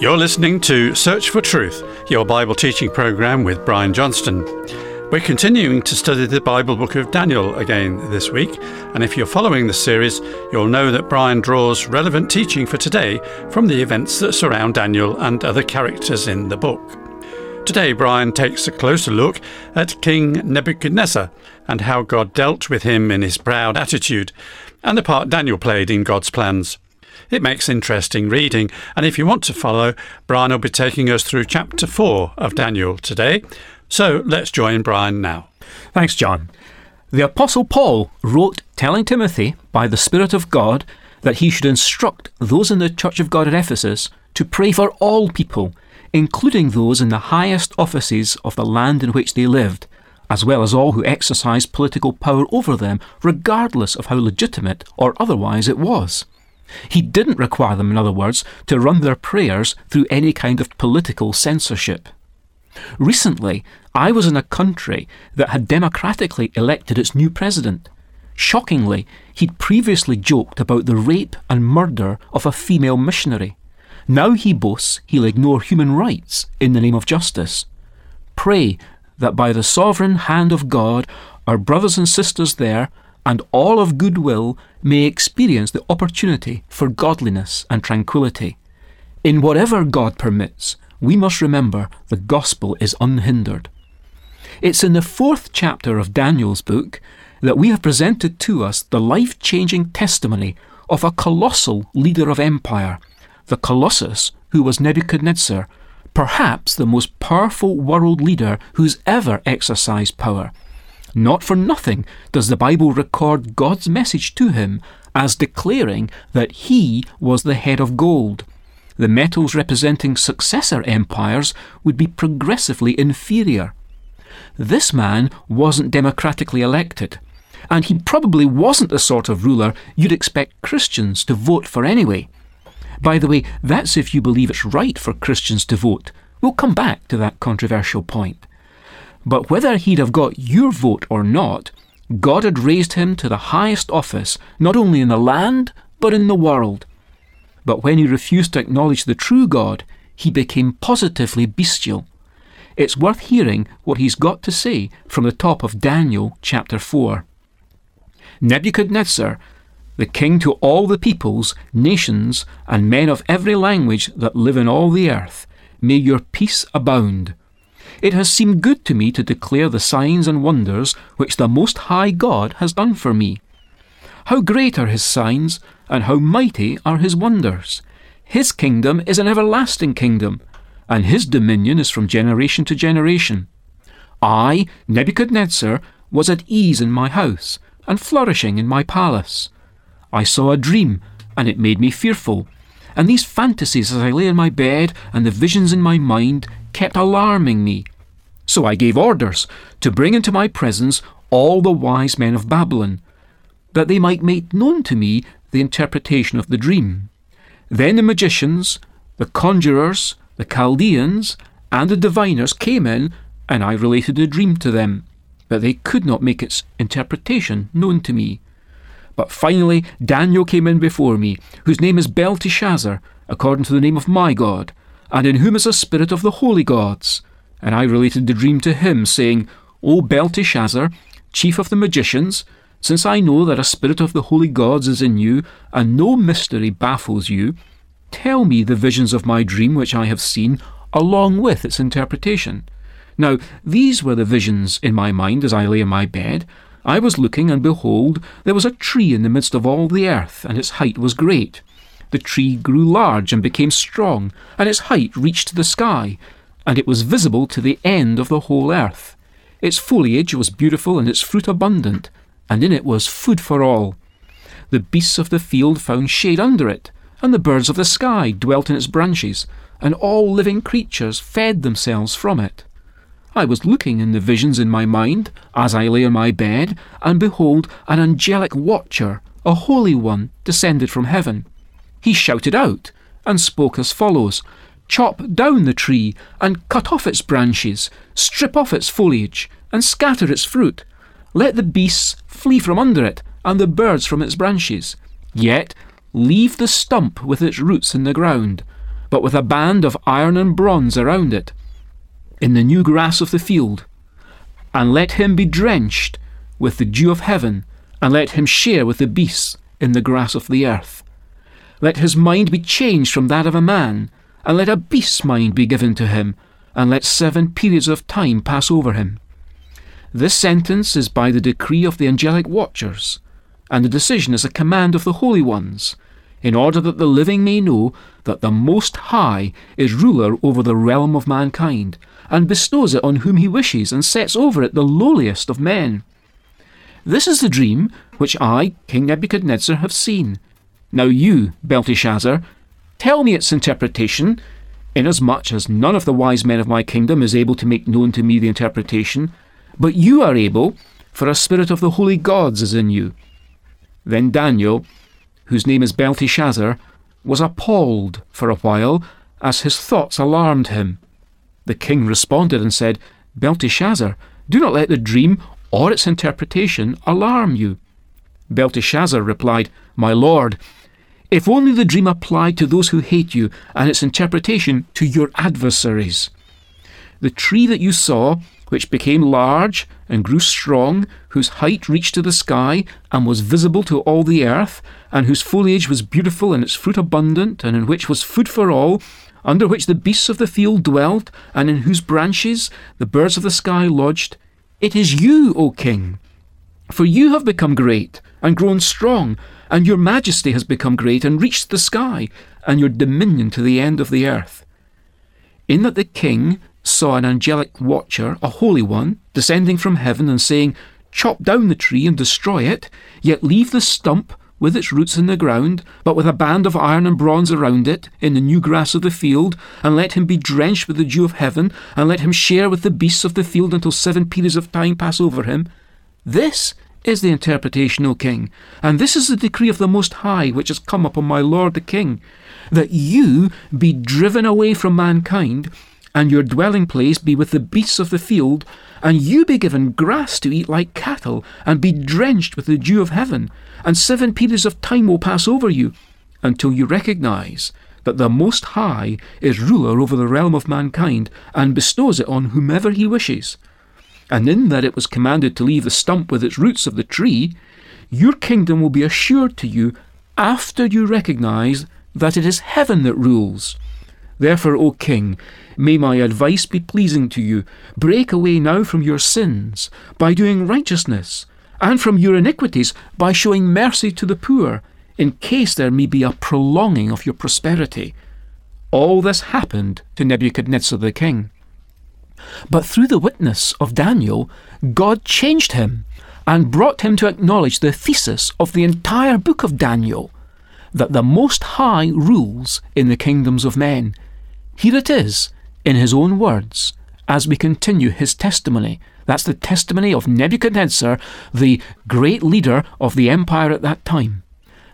You're listening to Search for Truth, your Bible teaching program with Brian Johnston. We're continuing to study the Bible book of Daniel again this week, and if you're following the series, you'll know that Brian draws relevant teaching for today from the events that surround Daniel and other characters in the book. Today, Brian takes a closer look at King Nebuchadnezzar and how God dealt with him in his proud attitude, and the part Daniel played in God's plans. It makes interesting reading, and if you want to follow, Brian will be taking us through chapter 4 of Daniel today. So let's join Brian now. Thanks, John. The Apostle Paul wrote telling Timothy by the Spirit of God that he should instruct those in the Church of God at Ephesus to pray for all people, including those in the highest offices of the land in which they lived, as well as all who exercised political power over them, regardless of how legitimate or otherwise it was. He didn't require them, in other words, to run their prayers through any kind of political censorship. Recently, I was in a country that had democratically elected its new president. Shockingly, he'd previously joked about the rape and murder of a female missionary. Now he boasts he'll ignore human rights in the name of justice. Pray that by the sovereign hand of God, our brothers and sisters there and all of goodwill may experience the opportunity for godliness and tranquility. In whatever God permits, we must remember the gospel is unhindered. It's in the fourth chapter of Daniel's book that we have presented to us the life changing testimony of a colossal leader of empire, the Colossus who was Nebuchadnezzar, perhaps the most powerful world leader who's ever exercised power. Not for nothing does the Bible record God's message to him as declaring that he was the head of gold. The metals representing successor empires would be progressively inferior. This man wasn't democratically elected, and he probably wasn't the sort of ruler you'd expect Christians to vote for anyway. By the way, that's if you believe it's right for Christians to vote. We'll come back to that controversial point. But whether he'd have got your vote or not, God had raised him to the highest office, not only in the land, but in the world. But when he refused to acknowledge the true God, he became positively bestial. It's worth hearing what he's got to say from the top of Daniel chapter 4. Nebuchadnezzar, the king to all the peoples, nations, and men of every language that live in all the earth, may your peace abound. It has seemed good to me to declare the signs and wonders which the Most High God has done for me. How great are his signs, and how mighty are his wonders! His kingdom is an everlasting kingdom, and his dominion is from generation to generation. I, Nebuchadnezzar, was at ease in my house, and flourishing in my palace. I saw a dream, and it made me fearful. And these fantasies as I lay in my bed, and the visions in my mind, kept alarming me. So I gave orders to bring into my presence all the wise men of Babylon, that they might make known to me the interpretation of the dream. Then the magicians, the conjurers, the Chaldeans, and the diviners came in, and I related the dream to them, but they could not make its interpretation known to me. But finally Daniel came in before me, whose name is Belteshazzar, according to the name of my God, and in whom is a spirit of the holy gods. And I related the dream to him, saying, O Belteshazzar, chief of the magicians, since I know that a spirit of the holy gods is in you, and no mystery baffles you, tell me the visions of my dream which I have seen, along with its interpretation. Now, these were the visions in my mind as I lay in my bed. I was looking, and behold, there was a tree in the midst of all the earth, and its height was great. The tree grew large and became strong, and its height reached to the sky, and it was visible to the end of the whole earth. Its foliage was beautiful and its fruit abundant, and in it was food for all. The beasts of the field found shade under it, and the birds of the sky dwelt in its branches, and all living creatures fed themselves from it. I was looking in the visions in my mind, as I lay on my bed, and behold, an angelic watcher, a holy one, descended from heaven. He shouted out and spoke as follows Chop down the tree and cut off its branches, strip off its foliage, and scatter its fruit. Let the beasts flee from under it, and the birds from its branches. Yet leave the stump with its roots in the ground. but with a band of iron and bronze around it, in the new grass of the field. And let him be drenched with the dew of heaven, and let him share with the beasts in the grass of the earth. Let his mind be changed from that of a man, and let a beast's mind be given to him, and let seven periods of time pass over him. This sentence is by the decree of the angelic watchers, and the decision is a command of the holy ones, in order that the living may know that the Most High is ruler over the realm of mankind, and bestows it on whom he wishes, and sets over it the lowliest of men. This is the dream which I, King Nebuchadnezzar, have seen. Now you, Belteshazzar, tell me its interpretation, inasmuch as none of the wise men of my kingdom is able to make known to me the interpretation, but you are able, for a spirit of the holy gods is in you. Then Daniel, whose name is Belteshazzar, was appalled for a while, as his thoughts alarmed him. The king responded and said, Belteshazzar, do not let the dream or its interpretation alarm you. Belteshazzar replied, My lord, if only the dream applied to those who hate you, and its interpretation to your adversaries. The tree that you saw, which became large and grew strong, whose height reached to the sky, and was visible to all the earth, and whose foliage was beautiful and its fruit abundant, and in which was food for all, under which the beasts of the field dwelt, and in whose branches the birds of the sky lodged, it is you, O king. For you have become great and grown strong, and your majesty has become great and reached the sky, and your dominion to the end of the earth. In that the king saw an angelic watcher, a holy one, descending from heaven and saying, Chop down the tree and destroy it, yet leave the stump with its roots in the ground, but with a band of iron and bronze around it, in the new grass of the field, and let him be drenched with the dew of heaven, and let him share with the beasts of the field until seven periods of time pass over him. This is the interpretation, O king, and this is the decree of the Most High which has come upon my lord the king, that you be driven away from mankind, and your dwelling place be with the beasts of the field, and you be given grass to eat like cattle, and be drenched with the dew of heaven, and seven periods of time will pass over you, until you recognize that the Most High is ruler over the realm of mankind, and bestows it on whomever he wishes and in that it was commanded to leave the stump with its roots of the tree, your kingdom will be assured to you after you recognize that it is heaven that rules. Therefore, O king, may my advice be pleasing to you. Break away now from your sins by doing righteousness, and from your iniquities by showing mercy to the poor, in case there may be a prolonging of your prosperity. All this happened to Nebuchadnezzar the king. But through the witness of Daniel, God changed him and brought him to acknowledge the thesis of the entire book of Daniel that the Most High rules in the kingdoms of men. Here it is, in his own words, as we continue his testimony. That's the testimony of Nebuchadnezzar, the great leader of the empire at that time.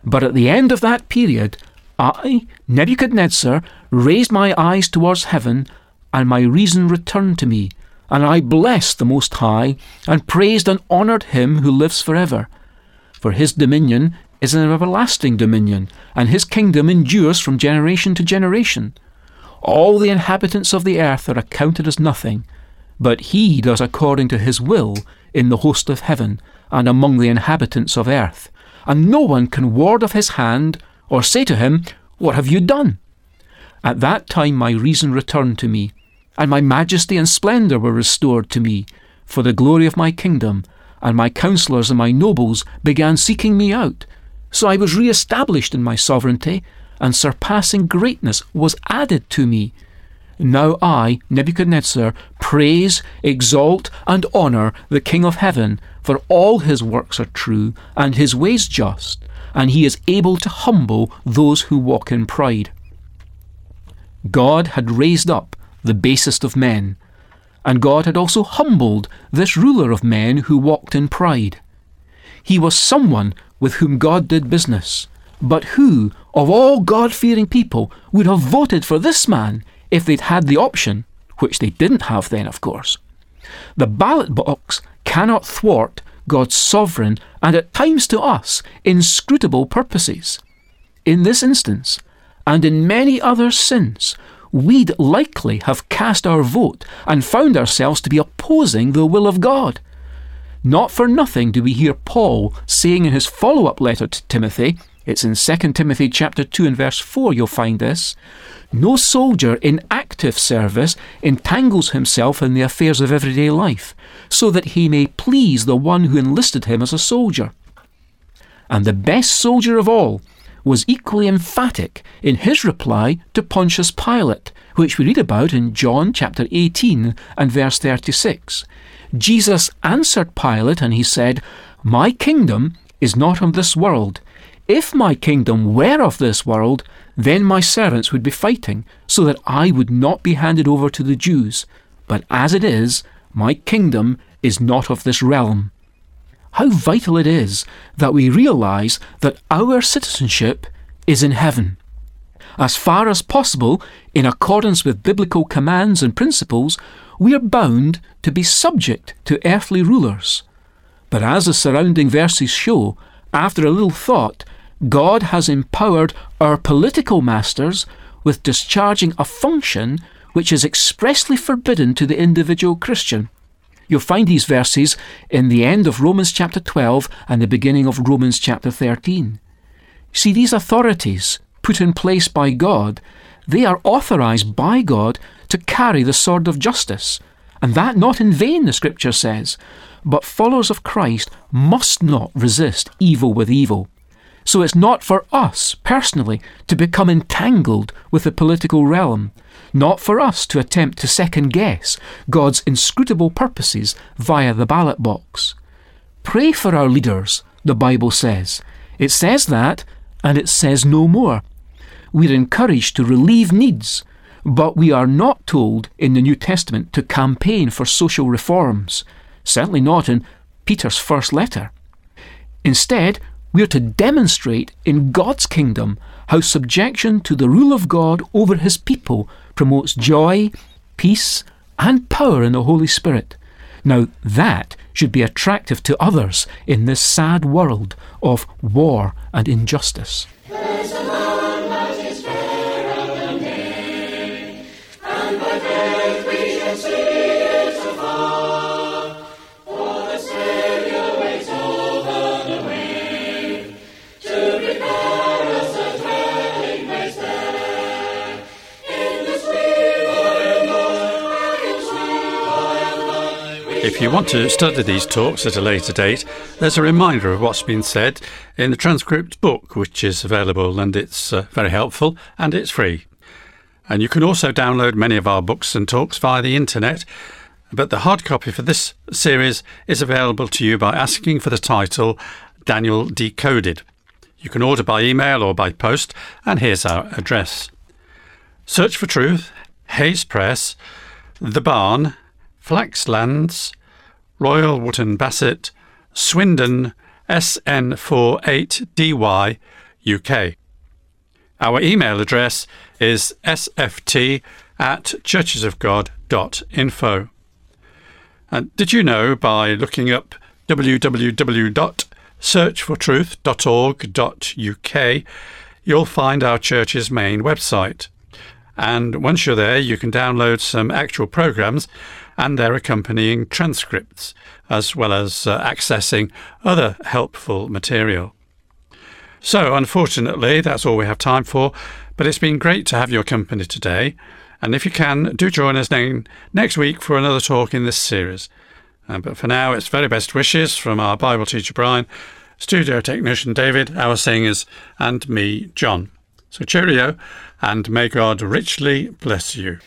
But at the end of that period, I, Nebuchadnezzar, raised my eyes towards heaven and my reason returned to me. And I blessed the Most High, and praised and honoured him who lives for ever. For his dominion is an everlasting dominion, and his kingdom endures from generation to generation. All the inhabitants of the earth are accounted as nothing, but he does according to his will in the host of heaven and among the inhabitants of earth. And no one can ward off his hand or say to him, What have you done? At that time my reason returned to me, and my majesty and splendour were restored to me, for the glory of my kingdom, and my counsellors and my nobles began seeking me out. So I was re established in my sovereignty, and surpassing greatness was added to me. Now I, Nebuchadnezzar, praise, exalt, and honour the King of heaven, for all his works are true, and his ways just, and he is able to humble those who walk in pride. God had raised up the basest of men. And God had also humbled this ruler of men who walked in pride. He was someone with whom God did business, but who, of all God fearing people, would have voted for this man if they'd had the option, which they didn't have then, of course. The ballot box cannot thwart God's sovereign and at times to us inscrutable purposes. In this instance, and in many others since, we'd likely have cast our vote and found ourselves to be opposing the will of God. Not for nothing do we hear Paul saying in his follow up letter to Timothy, it's in 2 Timothy chapter 2 and verse 4 you'll find this. No soldier in active service entangles himself in the affairs of everyday life, so that he may please the one who enlisted him as a soldier. And the best soldier of all was equally emphatic in his reply to Pontius Pilate, which we read about in John chapter 18 and verse 36. Jesus answered Pilate and he said, My kingdom is not of this world. If my kingdom were of this world, then my servants would be fighting, so that I would not be handed over to the Jews. But as it is, my kingdom is not of this realm. How vital it is that we realize that our citizenship is in heaven. As far as possible, in accordance with biblical commands and principles, we are bound to be subject to earthly rulers. But as the surrounding verses show, after a little thought, God has empowered our political masters with discharging a function which is expressly forbidden to the individual Christian. You'll find these verses in the end of Romans chapter 12 and the beginning of Romans chapter 13. See, these authorities put in place by God, they are authorized by God to carry the sword of justice. And that not in vain, the scripture says. But followers of Christ must not resist evil with evil. So it's not for us, personally, to become entangled with the political realm, not for us to attempt to second guess God's inscrutable purposes via the ballot box. Pray for our leaders, the Bible says. It says that, and it says no more. We're encouraged to relieve needs, but we are not told in the New Testament to campaign for social reforms, certainly not in Peter's first letter. Instead, we are to demonstrate in God's kingdom how subjection to the rule of God over his people promotes joy, peace, and power in the Holy Spirit. Now, that should be attractive to others in this sad world of war and injustice. If you want to study these talks at a later date, there's a reminder of what's been said in the transcript book, which is available and it's uh, very helpful and it's free. And you can also download many of our books and talks via the internet. But the hard copy for this series is available to you by asking for the title Daniel Decoded. You can order by email or by post, and here's our address Search for Truth, Hayes Press, The Barn, Flaxlands, Royal Wootton Bassett, Swindon, SN48DY, UK. Our email address is sft at churchesofgod.info. And did you know by looking up www.searchfortruth.org.uk, you'll find our church's main website. And once you're there, you can download some actual programs and their accompanying transcripts, as well as uh, accessing other helpful material. So, unfortunately, that's all we have time for, but it's been great to have your company today. And if you can, do join us next week for another talk in this series. Uh, but for now, it's very best wishes from our Bible teacher Brian, studio technician David, our singers, and me, John. So cheerio, and may God richly bless you.